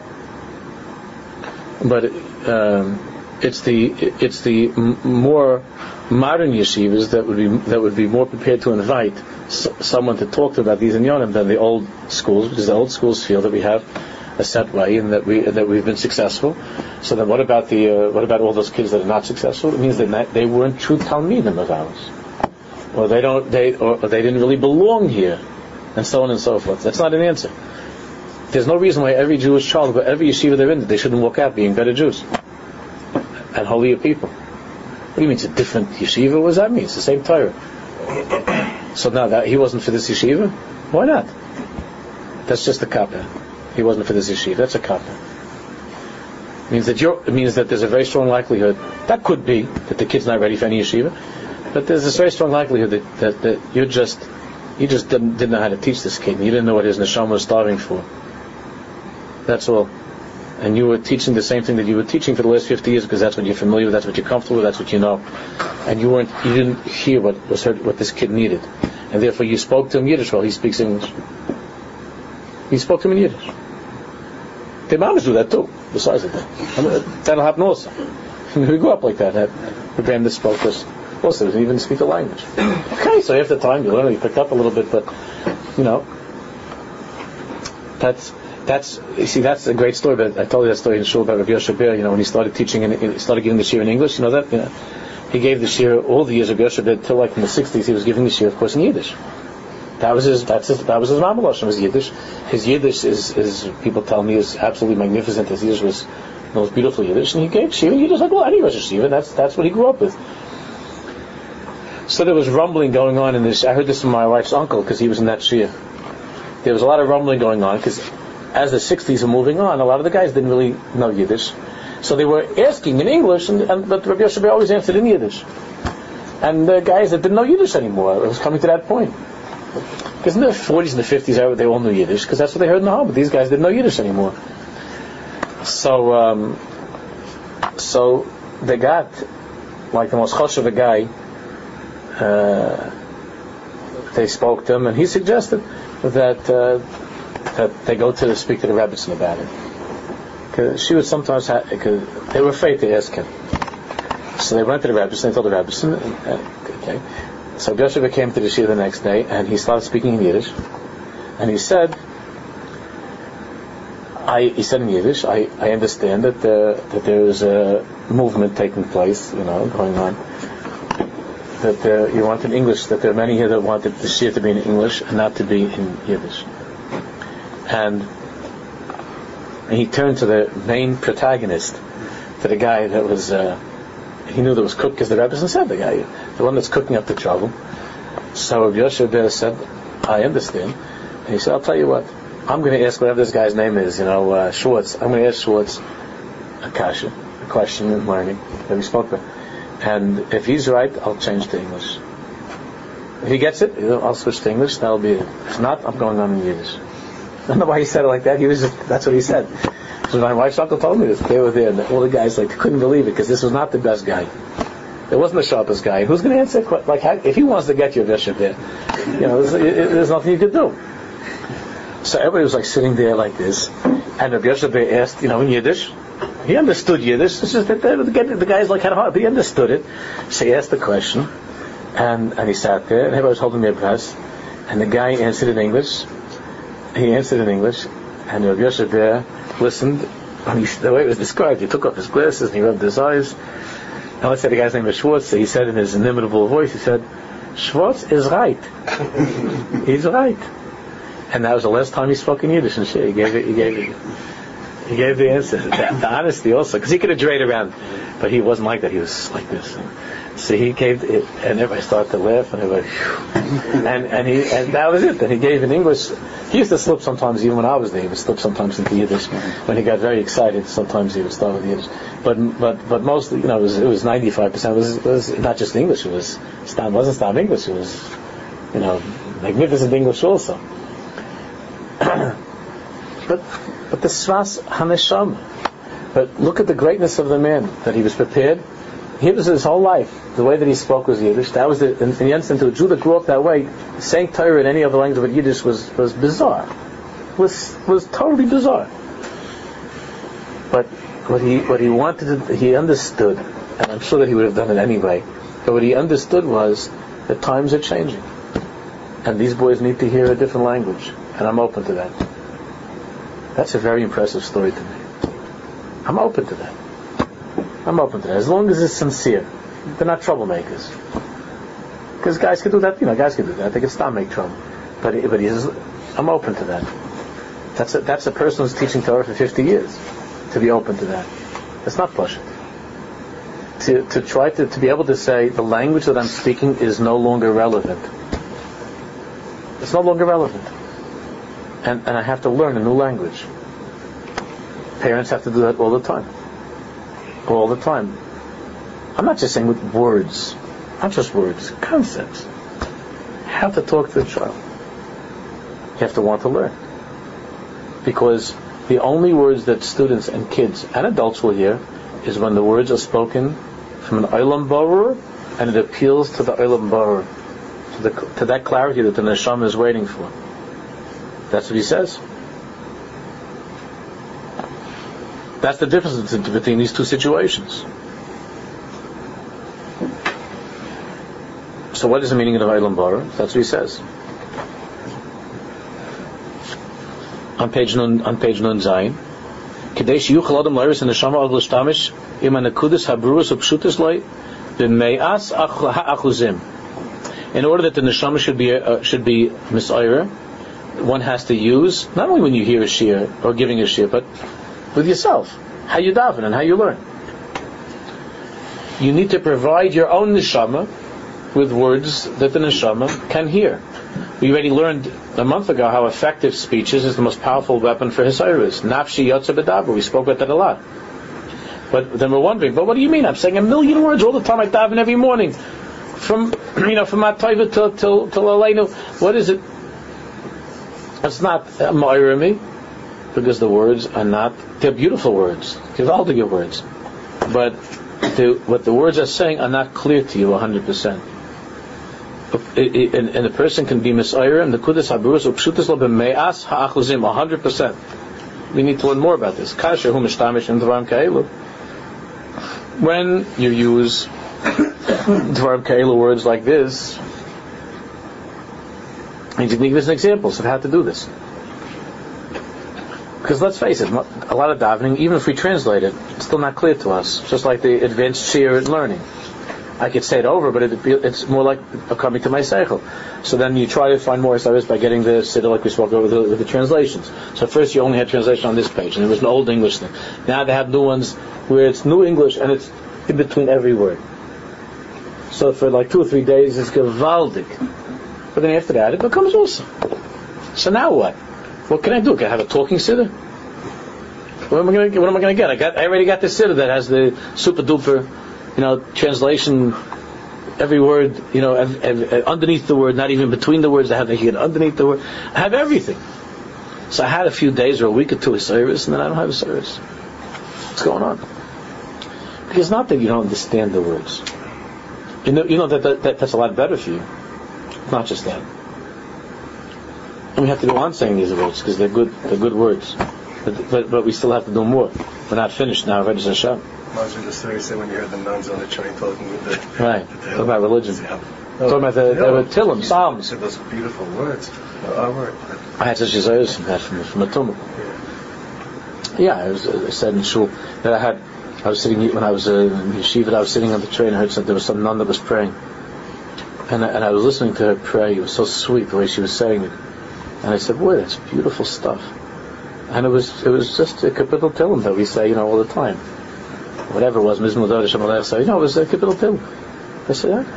but um, it's the it's the more modern yeshivas that would be that would be more prepared to invite s- someone to talk to about these inyanim than the old schools, because the old schools feel that we have a set way and that we that we've been successful. So then, what about the uh, what about all those kids that are not successful? It means that not, they weren't true talmidim of ours, or they don't they or they didn't really belong here, and so on and so forth. That's not an answer. There's no reason why every Jewish child, but every yeshiva they're in, they shouldn't walk out being better Jews and holier people. What do you mean it's a different yeshiva? What does that mean? It's the same Torah. So now that he wasn't for this yeshiva, why not? That's just a kappa. He wasn't for this yeshiva. That's a kappa. Means that you're, it means that there's a very strong likelihood that could be that the kid's not ready for any yeshiva, but there's a very strong likelihood that, that, that you're just you just didn't, didn't know how to teach this kid. You didn't know what his neshama was starving for. That's all. And you were teaching the same thing that you were teaching for the last 50 years because that's what you're familiar with, that's what you're comfortable with, that's what you know. And you weren't, you didn't hear what was heard, what this kid needed. And therefore you spoke to him Yiddish while he speaks English. He spoke to him in Yiddish. The mamas do that too, besides that. Uh, that'll happen also. we grew up like that. that the band that us also didn't even speak the language. okay, so after time you learn, you picked up a little bit, but, you know, that's that's you see that's a great story. But I told you that story in shul about Rabbi Yoshe Ber, You know when he started teaching and he started giving the shiur in English. You know that you know, he gave the shiur all the years of Yoshe Ber till like in the 60s. He was giving the shiur, of course, in Yiddish. That was his. That's his. That was his mamalosh. Was Yiddish. His Yiddish is, is people tell me is absolutely magnificent. His Yiddish was most beautiful Yiddish, and he gave shiur in Yiddish like well any Rosh Yeshiva. That's that's what he grew up with. So there was rumbling going on in this. I heard this from my wife's uncle because he was in that shiur. There was a lot of rumbling going on because as the 60s were moving on, a lot of the guys didn't really know Yiddish. So they were asking in English, and, and but Rabbi Yoshe always answered in Yiddish. And the guys that didn't know Yiddish anymore, it was coming to that point. Because in the 40s and the 50s, they all knew Yiddish, because that's what they heard in the home, but these guys didn't know Yiddish anymore. So, um, so they got, like the most choshev guy, uh, they spoke to him, and he suggested that uh, that they go to speak to the Rebbetzin about it. Because she would sometimes have, because they were afraid to ask him. So they went to the Rebbetzin, they told the Rebbetzin, uh, okay. So Joshua came to the Shiur the next day, and he started speaking in Yiddish, and he said, I, he said in Yiddish, I, I understand that uh, that there is a movement taking place, you know, going on. That uh, you want in English, that there are many here that want the Shiur to be in English and not to be in Yiddish and he turned to the main protagonist, to the guy that was, uh, he knew that was cooked because the Rebbe said the guy, the one that's cooking up the trouble. So Yoshe Ber said, I understand. And he said, I'll tell you what, I'm going to ask whatever this guy's name is, you know, uh, Schwartz. I'm going to ask Schwartz a a question in learning that we spoke about. And if he's right, I'll change to English. If he gets it, I'll switch to English. That'll be it. If not, I'm going on in Yiddish. I don't know why he said it like that. He was just, that's what he said. So my wife's uncle told me this. They were there, and all the guys like couldn't believe it because this was not the best guy. It wasn't the sharpest guy. Who's going to answer? Like, if he wants to get you a bishop there, you know, there's, there's, nothing you could do. So everybody was like sitting there like this, and Rabbi Yosef asked, you know, in Yiddish. He understood Yiddish. Just that the, the, the guy's like had a heart, but he understood it. So he asked the question, and and he sat there, and everybody was holding their breath, and the guy answered in English, he answered in English, and Rabbi Yosef there listened. And he, the way it was described, he took off his glasses and he rubbed his eyes. And let's say the guy's name was Schwartz. So he said in his inimitable voice, he said, "Schwartz is right. He's right." And that was the last time he spoke in Yiddish. And shit, he gave it. He gave it. He gave the answer. The, honesty also, because he could have drayed around, but he wasn't like that. He was like this. So he gave, it, and everybody started to laugh, and everybody, and and he and that was it. Then he gave in English. He used to slip sometimes, even when I was there. He would slip sometimes into Yiddish. When he got very excited, sometimes he would start with Yiddish. But but but mostly, you know, it was it was ninety five percent. It was not just English. It was Stam wasn't Stam English. It was you know magnificent English also. but but the Svas Hanesham. But look at the greatness of the man that he was prepared he was his whole life. The way that he spoke was Yiddish. That was the, in, in the instant that Judah grew up that way. Saying Torah in any other language but Yiddish was, was bizarre. Was was totally bizarre. But what he what he wanted, to, he understood, and I'm sure that he would have done it anyway. But what he understood was that times are changing, and these boys need to hear a different language, and I'm open to that. That's a very impressive story to me. I'm open to that. I'm open to that. As long as it's sincere. They're not troublemakers. Because guys can do that, you know, guys can do that. They can stop make trouble. But, but he's, I'm open to that. That's a, that's a person who's teaching Torah for 50 years. To be open to that. It's not pushing. To, to try to, to be able to say the language that I'm speaking is no longer relevant. It's no longer relevant. And, and I have to learn a new language. Parents have to do that all the time all the time. I'm not just saying with words, not just words, concepts. How to talk to the child. You have to want to learn. Because the only words that students and kids and adults will hear is when the words are spoken from an Olam Borur and it appeals to the Olam Borur, to, to that clarity that the Neshama is waiting for. That's what he says. That's the difference between these two situations. So what is the meaning of the Ilam Bara? That's what he says. On page Nun, on page Nun Zayin. Kadesh Yuchal Adam Lairis and Neshama Agl Shtamish Im Anakudis Habruas Upshutis loy B'me'as Achuzim. In order that the Neshama should be, uh, should be Misaira, one has to use not only when you hear a shiur or giving a shiur, but with yourself, how you daven and how you learn. You need to provide your own neshama with words that the neshama can hear. We already learned a month ago how effective speech is, is the most powerful weapon for Hisiris. Nafshi yotze. We spoke about that a lot. But then we're wondering, but what do you mean? I'm saying a million words all the time. I daven every morning, from you know from Mah Tovu till till till Aleinu. What is it? It's not uh, me, because the words are not. They're beautiful words. Gewaldige words, but the, what the words are saying are not clear to you 100 percent and, and the person can be misayir the kudus haburus upshutis lo b'me'as ha'achuzim, 100%. We need to learn more about this. Kasher hu mishtamish in dvarim ka'elu. When you use dvarim ka'elu words like this, I need to give us examples of how to do this. Because let's face it, a lot of davening, even if we translate it, it's still not clear to us. Just like the advanced shiur learning. I could say it over, but it, it's more like coming to my cycle. So then you try to find more service by getting the siddur like we spoke over with the translations. So first you only had translation on this page, and it was an old English thing. Now they have new ones where it's new English and it's in between every word. So for like two or three days it's gewaldig. But then after that it becomes awesome. So now what? What can I do? Can I have a talking siddur? What am I going to? What am I going to get? I got. I already got the siddur that has the super duper you know, translation, every word, you know, underneath the word, not even between the words, I have the hit underneath the word. I have everything. So I had a few days or a week or two of service, and then I don't have a service. What's going on? Because not that you don't understand the words. You know, you know that, that, that that's a lot better for you. Not just that. And we have to go on saying these words because they're good. They're good words. But, but, but we still have to do more. We're not finished now. Ready Hashem. Reminds me of the story say when you heard the nuns on the train talking with the right the talking about religion. Yeah. Talking about the, Yeah. the Tillim, Psalms. said those beautiful words. Our word. I had such desires from that from, from a. Yeah, I, was, I said in shul that I had. I was sitting when I was uh, in yeshiva. I was sitting on the train. I heard some, there was some nun that was praying, and I, and I was listening to her pray. It was so sweet the way she was saying it, and I said, "Boy, that's beautiful stuff." And it was it was just a capital Tillim that we say, you know, all the time. Whatever it was, Mizmul Hashem you know, it was a capital Tillim. I said,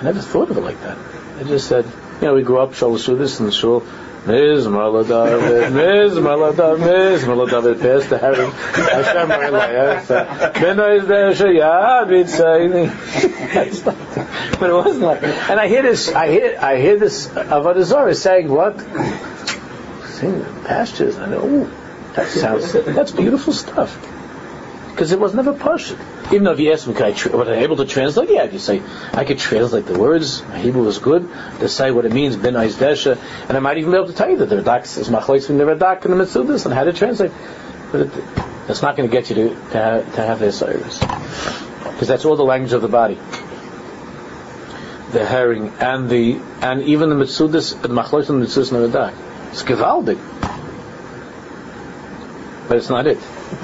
I never thought of it like that. I just said, you know, we grew up Shul this and Shul. Mizmar David, Mizmar David, Mizmar David, past the Harry. Hashem Elayah. Beno is there, Shaya, Bit But it wasn't like, and I hear this, I hear, I hear this Avodah Zarah saying what? Saying pastures. I know, ooh, that sounds, that's beautiful stuff because it was never pushed. Even though if you ask me, could I tra- was I able to translate? Yeah, you say I could translate the words, my Hebrew was good to say what it means, ben desha, and I might even be able to tell you that the Radak is machlokes from the Radak and the Mitzvahs and how to translate. But it, that's not going to get you to to have, to have service because that's all the language of the body. The herring and the and even the Mitzvahs, the machlokes and the Radak. It's gewaldig, but it's not it.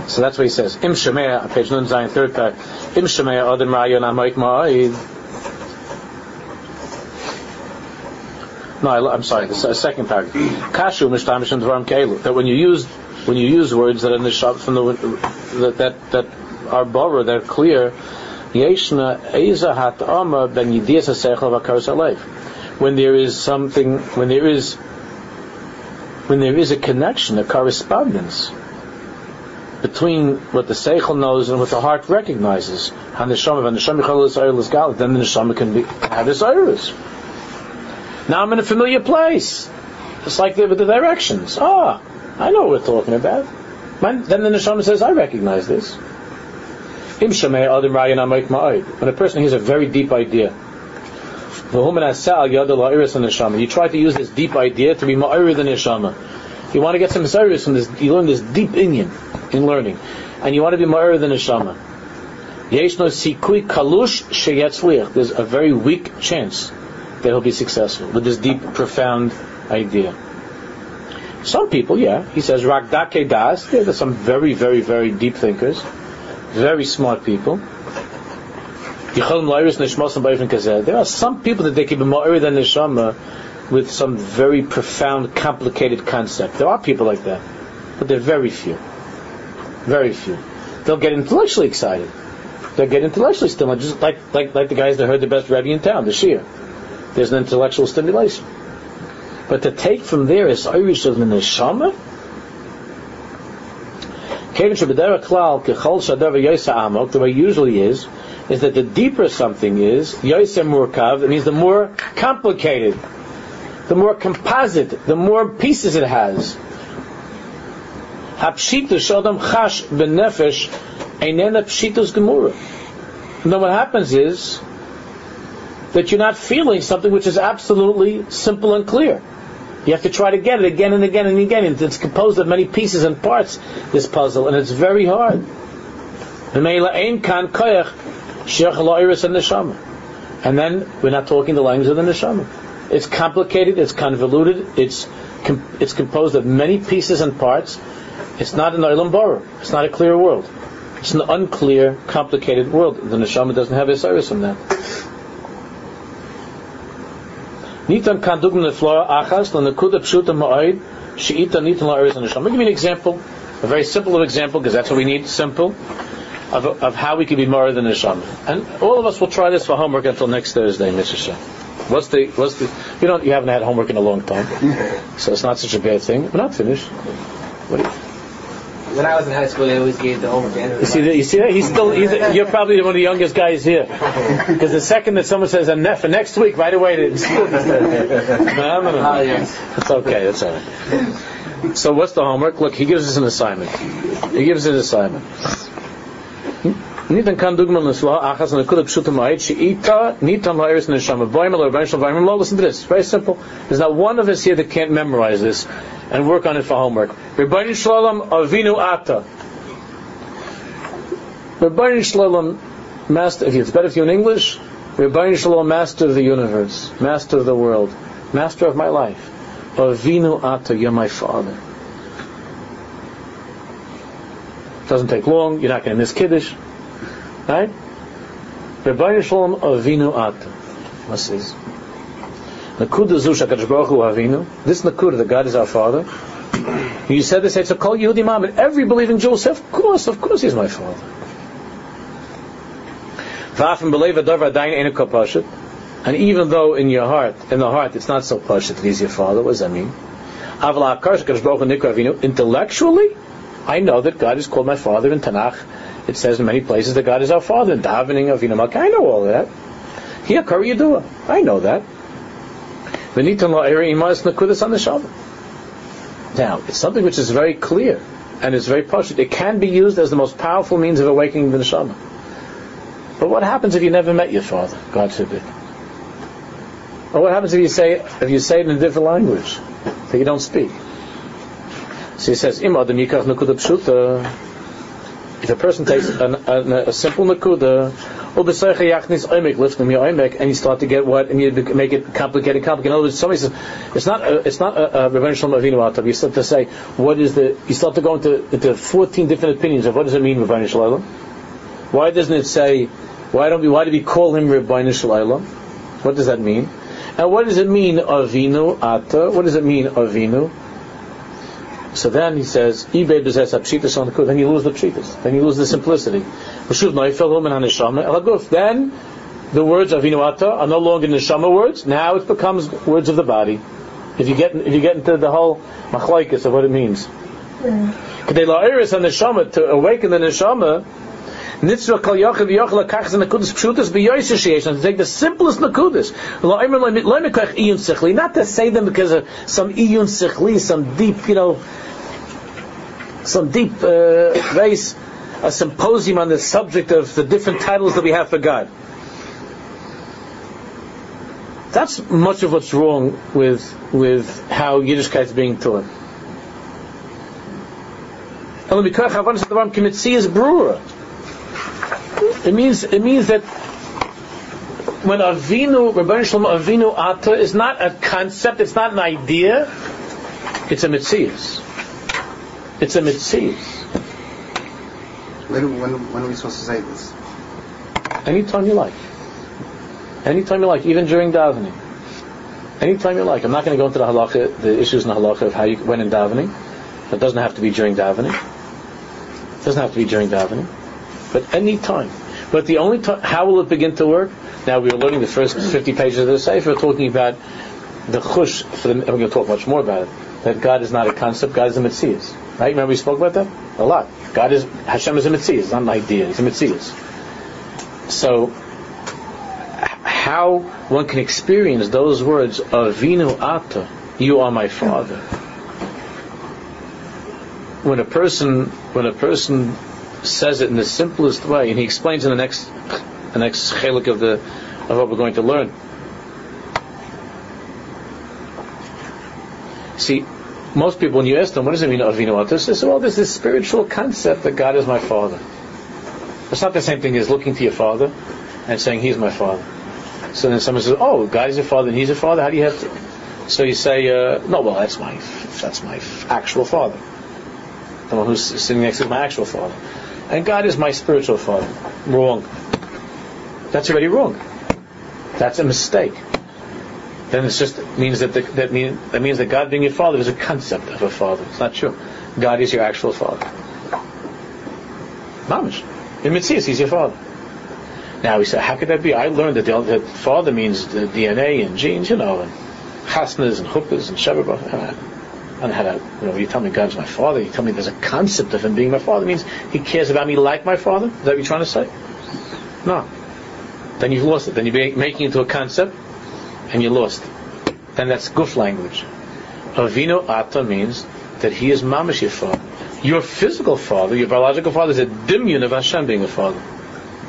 So that's what he says. Im page Nun Zayin, third. Im Odin Rayon Ma'id. No, I, am sorry. The second part. Kashu Mishtamish. That when you use when you use words that are in the shop from the that that, that are borrowed, they're clear. When there is something, when there is, when there is a connection, a correspondence between what the seichel knows and what the heart recognizes. And the neshama, when the neshama then the neshama can be have his iris. Now I'm in a familiar place. It's like the, the directions. Ah, I know what we're talking about. then the neshama says, I recognize this. When a person has a very deep idea, you try to use this deep idea to be ma'ir than neshama. You want to get some service from this, you learn this deep inyan in learning. and you want to be more than neshama. Yesh. There's a very weak chance that he'll be successful with this deep, profound idea. Some people, yeah, he says rakdake das. Yeah, there's some very, very, very deep thinkers, very smart people. There are some people that they can be more than neshama with some very profound, complicated concept. There are people like that, but they're very few. Very few. They'll get intellectually excited. They'll get intellectually stimulated, just like, like, like the guys that heard the best Rebbe in town, the Shiur. There's an intellectual stimulation. But to take from there is Irish of the Neshama, the way it usually is, is that the deeper something is, Murkav, it means the more complicated, the more composite, the more pieces it has. Hapshita Shodam Chash Benefesh Einena Pshitos Gemura. And then what happens is that you're not feeling something which is absolutely simple and clear. You have to try to get it again and again and again. It's composed of many pieces and parts, this puzzle, and it's very hard. And then we're not talking the language of the neshama. It's complicated, it's convoluted, it's com- it's composed of many pieces and parts. It's not an olam bara. It's not a clear world. It's an unclear, complicated world. The neshama doesn't have a service from that. Nitan kan dugman flora achas pshuta she'ita la'eris neshama. Give you an example, a very simple example, because that's what we need, simple, of, of how we can be more than neshama. And all of us will try this for homework until next Thursday, Mr. Shah. What's the what's the you don't you haven't had homework in a long time, so it's not such a bad thing. We're not finished. What do you, When I was in high school, they always gave the homework. you see that? You see that? He's still. He's, you're probably one of the youngest guys here. Because the second that someone says, "And for next week, right away," it's no, no, no. Ah, yes. It's okay. It's all right. So what's the homework? Look, he gives us an assignment. He gives us an assignment. Nitan kan dugman achas and akuda pshuta ma'it she'ita nitan la'iris neshama boim el rabban shal vayim lo listen to this very simple there's not one of us here that can't memorize this and work on it for homework Rebbeinu Shalom Avinu Ata Rebbeinu Shalom Master if it's better if you're in English Rebbeinu Shalom Master of the universe Master of the world Master of my life Avinu Ata you're my father doesn't take long you're not going to miss Kiddush Right? Rebbeinu Shalom Avinu Ata. What's this? Nakuda Zu Shakadosh Baruch Hu Avinu. This Nakuda, that God is our Father. You said this, it's a call Yehudi Ma'amid. Every believing Jew will say, of course, of course he's my Father. V'afim Enu Kapashit. And even though in your heart, in the heart, it's not so pashit that he's your father, what does that mean? Avala Akar Shakadosh Baruch Hu Nikra Avinu. Intellectually, I know that God is called my Father in Tanakh it says in many places that God is our Father, and davening of Yinamaka. I know all that. Here, Kari Yadua. I know that. V'nitan la'eri imas nakudas on the Shabbat. Now, it's something which is very clear, and it's very posh. It can be used as the most powerful means of awakening the neshama. But what happens if you never met your father? God forbid. Or what happens if you say if you say it in a different language that you don't speak? So he says, "Im adam yikach nakuda pshuta." If a person takes an, a simple nakuda, and you start to get what, and you make it complicated, complicated. In other words, somebody says, it's not, a, it's not a, a Shalom Avinu Atav. You start to say, what is the, you start to go into, into 14 different opinions of what does it mean, Rebbeinu Shalom? Why doesn't it say, why don't we, why do we call him Rebbeinu Shalom? What does that mean? And what does it mean, Avinu Ata? What does it mean, Avinu? So then he says, pshitas on the Then you lose the pshitas. Then you lose the simplicity. Then the words of Inuata are no longer neshama words. Now it becomes words of the body. If you get if you get into the whole machlaikas of what it means. Neshama to awaken the neshama. Nitzra kol yochav yochel lakachas nakudas pshutas b'yoyser sheyesh. To take the simplest nakudas. Not to say them because of some iyun sichli, some deep, you know, some deep uh, race, a symposium on the subject of the different titles that we have for God. That's much of what's wrong with with how Yiddishkeit is being taught. is brewer. It means it means that when Avinu, Rabbi Shalom Avinu Ata is not a concept, it's not an idea, it's a mitzvah. It's a mitzvah. When, when, when are we supposed to say this? Anytime you like. Anytime you like, even during davening. Anytime you like. I'm not going to go into the halacha, the issues in the halacha of how you when in davening. It doesn't have to be during davening. It doesn't have to be during davening. But any time. But the only time, how will it begin to work? Now we are learning the first 50 pages of the Sefer, talking about the chush, for the, we're going to talk much more about it, that God is not a concept, God is a mitzvah. Right? Remember we spoke about that? A lot. God is, Hashem is a mitzvah, it's not an idea, it's a mitzvah. So, how one can experience those words, Avinu Ata, you are my father. When a person, when a person says it in the simplest way, and he explains in the next, the next chelik of the, of what we're going to learn. See, most people, when you ask them, what does it mean, Avinu Ata? They say, well, there's this spiritual concept that God is my father. It's not the same thing as looking to your father and saying, he's my father. So then someone says, oh, God is your father and he's your father, how do you have to? So you say, uh, no, well, that's my, that's my actual father. The one who's sitting next to my actual father. And God is my spiritual father. Wrong. That's already wrong. That's a mistake. Then it just means that the, that, mean, that means that God being your father is a concept of a father. It's not true. God is your actual father. Mamish. In Mitzias, he's your father. Now we say, how could that be? I learned that, the, that father means the DNA and genes, you know, and chasnas and chuppahs and shabbat. You know, you tell me God's my father, you tell me there's a concept of him being my father, it means he cares about me like my father? Is that what you're trying to say? No. Then you've lost it. Then you're making it into a concept, and you lost. Then that's guf language. Avino ata means that he is mamash your father. Your physical father, your biological father, is a dimyon of Hashem being a father.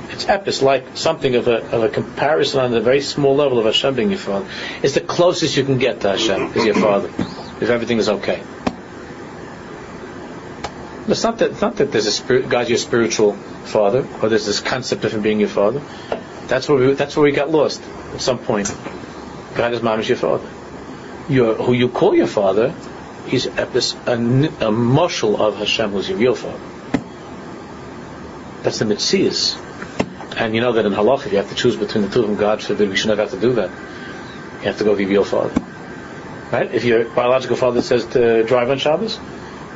It's epis, like something of a, of a comparison on a very small level of Hashem being your father. It's the closest you can get to Hashem, is your father if everything is okay. It's not that, it's not that there's a spirit, God's your spiritual father, or there's this concept of him being your father. That's where we, that's where we got lost at some point. God is mom is your father. Your, who you call your father, he's a, a, a mashal of Hashem, who's your real father. That's the mitzias. And you know that in halach, if you have to choose between the two of them, God forbid, we should never have to do that. You have to go with your real father. Right? If your biological father says to drive on Shabbos,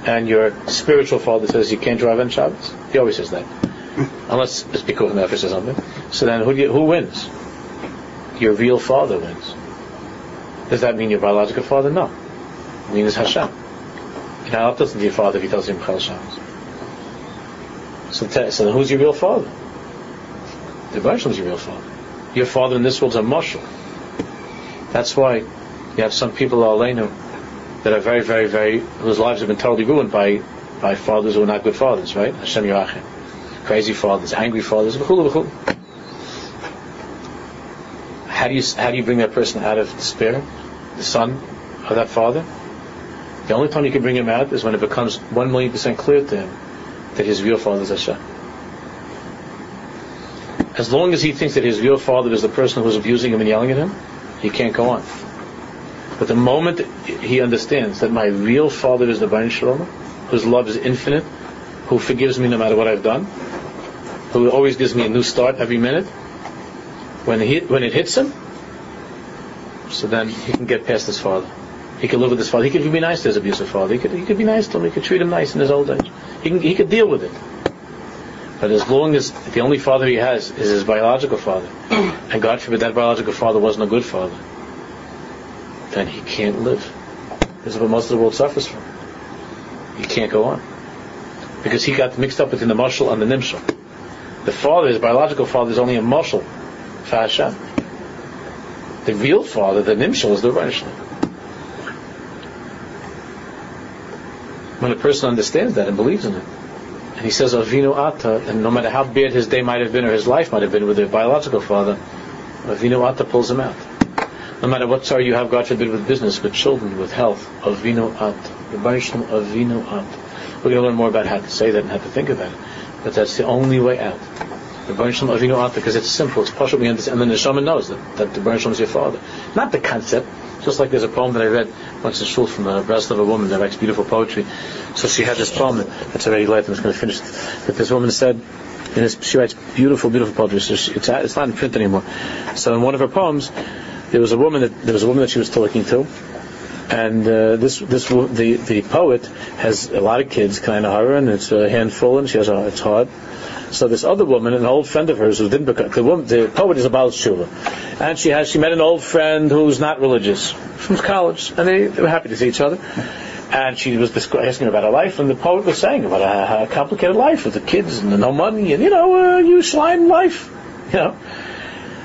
and your spiritual father says you can't drive on Shabbos, he always says that. Unless it's because of or something. So then who, you, who wins? Your real father wins. Does that mean your biological father? No. It means Hashem. And how doesn't your father if he tells him Chal Shabbos? So, te- so then who's your real father? The Bible is your real father. Your father in this world is a mashal. That's why you have some people, Aleinu, that are very, very, very, whose lives have been totally ruined by, by fathers who are not good fathers, right? Hashem Yerachim. Crazy fathers, angry fathers. How do you, how do you bring that person out of despair? The son of that father? The only time you can bring him out is when it becomes one million percent clear to him that his real father is Hashem. As long as he thinks that his real father is the person who's abusing him and yelling at him, he can't go on. But the moment he understands that my real father is the Bain Shalom, whose love is infinite, who forgives me no matter what I've done, who always gives me a new start every minute, when, he, when it hits him, so then he can get past his father. He can live with his father. He could be nice to his abusive father. He could, he could be nice to him. He could treat him nice in his old age. He, can, he could deal with it. But as long as the only father he has is his biological father, and God forbid that biological father wasn't a good father, then he can't live. This is what most of the world suffers from. He can't go on. Because he got mixed up between the mashal and the nimshal. The father, his biological father, is only a mashal for Hashem. The real father, the nimshal, is the Rosh When a person understands that and believes in it, and he says Avinu Ata, and no matter how bad his day might have been or his life might have been with their biological father, Avinu Ata pulls him out. No matter what sorrow you have, God forbid, with business, with children, with health, Avinu At. The Barishlam Avinu At. We're going to learn more about how to say that and how to think about it. But that's the only way out. The Shalom Avinu out because it's simple, it's partial, we understand, and the neshama knows that, that the Baruch is your father. Not the concept, just like there's a poem that I read once in shul from a breast of a woman that writes beautiful poetry. So she had this poem that's already late, and was going to finish. But this woman said, and she writes beautiful, beautiful poetry. So she, it's, it's not in print anymore. So in one of her poems, there was a woman that there was a woman that she was talking to, and uh, this this the the poet has a lot of kids, kind of her, and it's a handful, and she has a it's hard. So this other woman, an old friend of hers, who didn't become the woman, the poet is a Baal Shula, and she has she met an old friend who's not religious from college, and they, they were happy to see each other. And she was asking about her life, and the poet was saying about a, a complicated life with the kids and the no money, and you know, uh, you slime life, you know.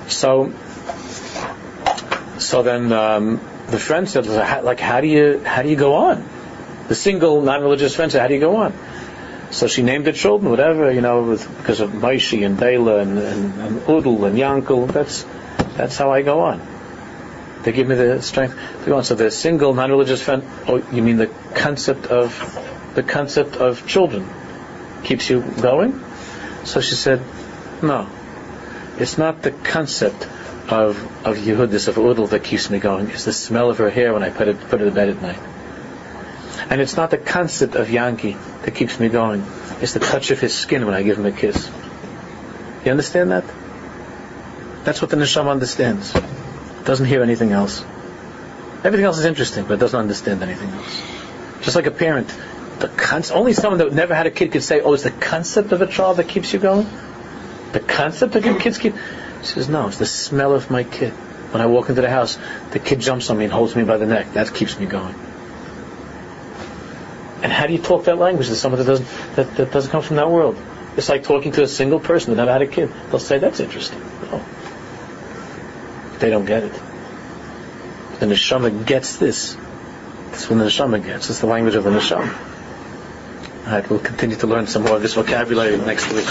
So, so then um, the friend said, like, how do you how do you go on? The single non-religious friend said, how do you go on? So she named the children, whatever, you know, with, because of Maishi and Dela and, and, and Udal and Yankel. That's that's how I go on. They give me the strength to go on. So the single non-religious friend. Oh, you mean the concept of the concept of children keeps you going? So she said, no, it's not the concept of of Yehudis of Udal that keeps me going. It's the smell of her hair when I put it put her to bed at night. And it's not the concept of Yankee that keeps me going. It's the touch of his skin when I give him a kiss. You understand that? That's what the neshama understands. It doesn't hear anything else. Everything else is interesting, but it doesn't understand anything else. Just like a parent, the only someone that never had a kid could say, "Oh, it's the concept of a child that keeps you going." The concept of your kids keep. She says, "No, it's the smell of my kid. When I walk into the house, the kid jumps on me and holds me by the neck. That keeps me going." And how do you talk that language to someone that doesn't that, that doesn't come from that world? It's like talking to a single person that never had a kid. They'll say that's interesting. No. They don't get it. The neshama gets this. That's when the neshama gets. It's the language of the neshama. All right, we'll continue to learn some more of this vocabulary next week.